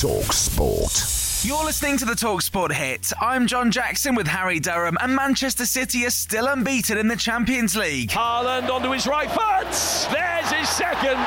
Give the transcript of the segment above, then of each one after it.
Talk Sport. You're listening to the Talksport hit. I'm John Jackson with Harry Durham, and Manchester City are still unbeaten in the Champions League. Haaland onto his right foot. There's his second,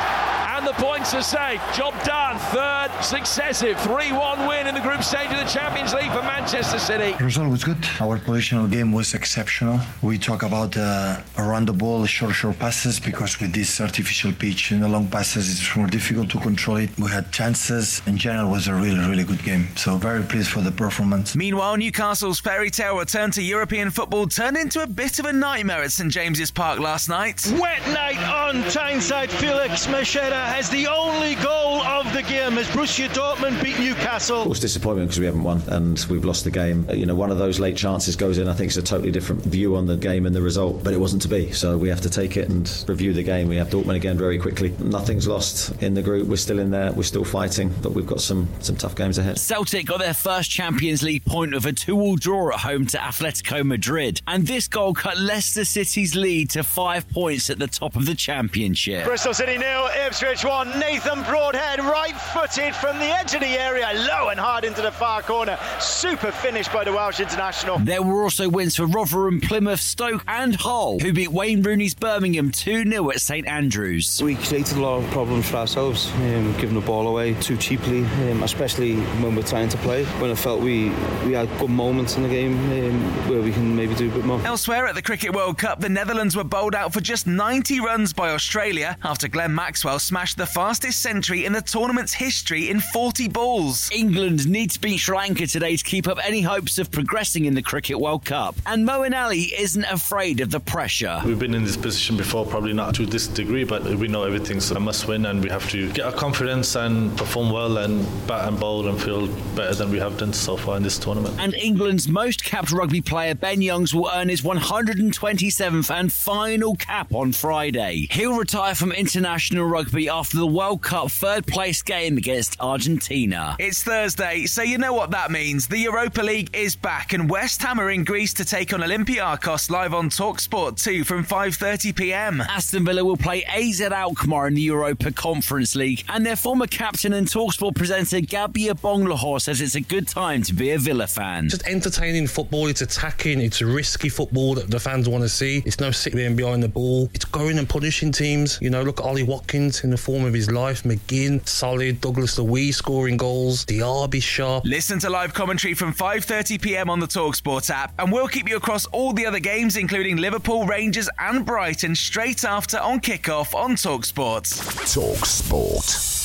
and the points are safe. Job done. Third successive 3 1 win in the group stage of the Champions League for Manchester City. The result was good. Our positional game was exceptional. We talk about uh, around the ball, short, short passes, because with this artificial pitch and the long passes, it's more difficult to control it. We had chances. In general, it was a really, really good game. So very pleased for the performance. Meanwhile, Newcastle's fairy tale return to European football turned into a bit of a nightmare at St James's Park last night. Wet night on Tyneside. Felix Nmecha has the only goal of the game as Borussia Dortmund beat Newcastle. Of course, disappointment because we haven't won and we've lost the game. Uh, you know, one of those late chances goes in. I think it's a totally different view on the game and the result, but it wasn't to be. So we have to take it and review the game. We have Dortmund again very quickly. Nothing's lost in the group. We're still in there. We're still fighting, but we've got some some tough games ahead. Celtic got their first Champions League point with a two-all draw at home to Atletico Madrid, and this goal cut Leicester City's lead to five points at the top of the championship. Bristol City nil, Ipswich one. Nathan Broadhead, right-footed from the edge of the area, low and hard into the far corner. Super finish by the Welsh international. There were also wins for Rotherham, Plymouth, Stoke, and Hull, who beat Wayne Rooney's Birmingham 2-0 at St Andrews. We created a lot of problems for ourselves, um, giving the ball away too cheaply, um, especially when we're trying to play. When I felt we we had good moments in the game um, where we can maybe do a bit more. Elsewhere at the Cricket World Cup, the Netherlands were bowled out for just 90 runs by Australia after Glenn Maxwell smashed the fastest century in the tournament's history in 40 balls. England need to beat Sri Lanka today to keep up any hopes of progressing in the Cricket World Cup. And Moeen Ali isn't afraid of the pressure. We've been in this position before, probably not to this degree, but we know everything's a must win and we have to get our confidence and perform well and bat and bowl and feel better than we have done so far in this tournament. And England's most capped rugby player, Ben Youngs, will earn his 127th and final cap on Friday. He'll retire from international rugby after the World Cup third place game against Argentina. It's Thursday, so you know what that means. The Europa League is back, and West Ham are in Greece to take on Olympiacos live on Talksport 2 from 5:30 p.m. Aston Villa will play AZ Alkmaar in the Europa Conference League, and their former captain and Talksport presenter Gabby Agbonlahor says it's a good time to be a Villa fan. Just entertaining football. It's attacking. It's risky football that the fans want to see. It's no sitting behind the ball. It's going and punishing teams. You know, look at Ollie Watkins in the form of his life. McGinn, solid. Douglas Luiz scoring goals. Diaby sharp. Listen to live commentary from 5:30 p.m. on the Talksport app, and we'll keep you across all the other games, including Liverpool, Rangers, and Brighton, straight after on kickoff on Talksport. Talk Sport.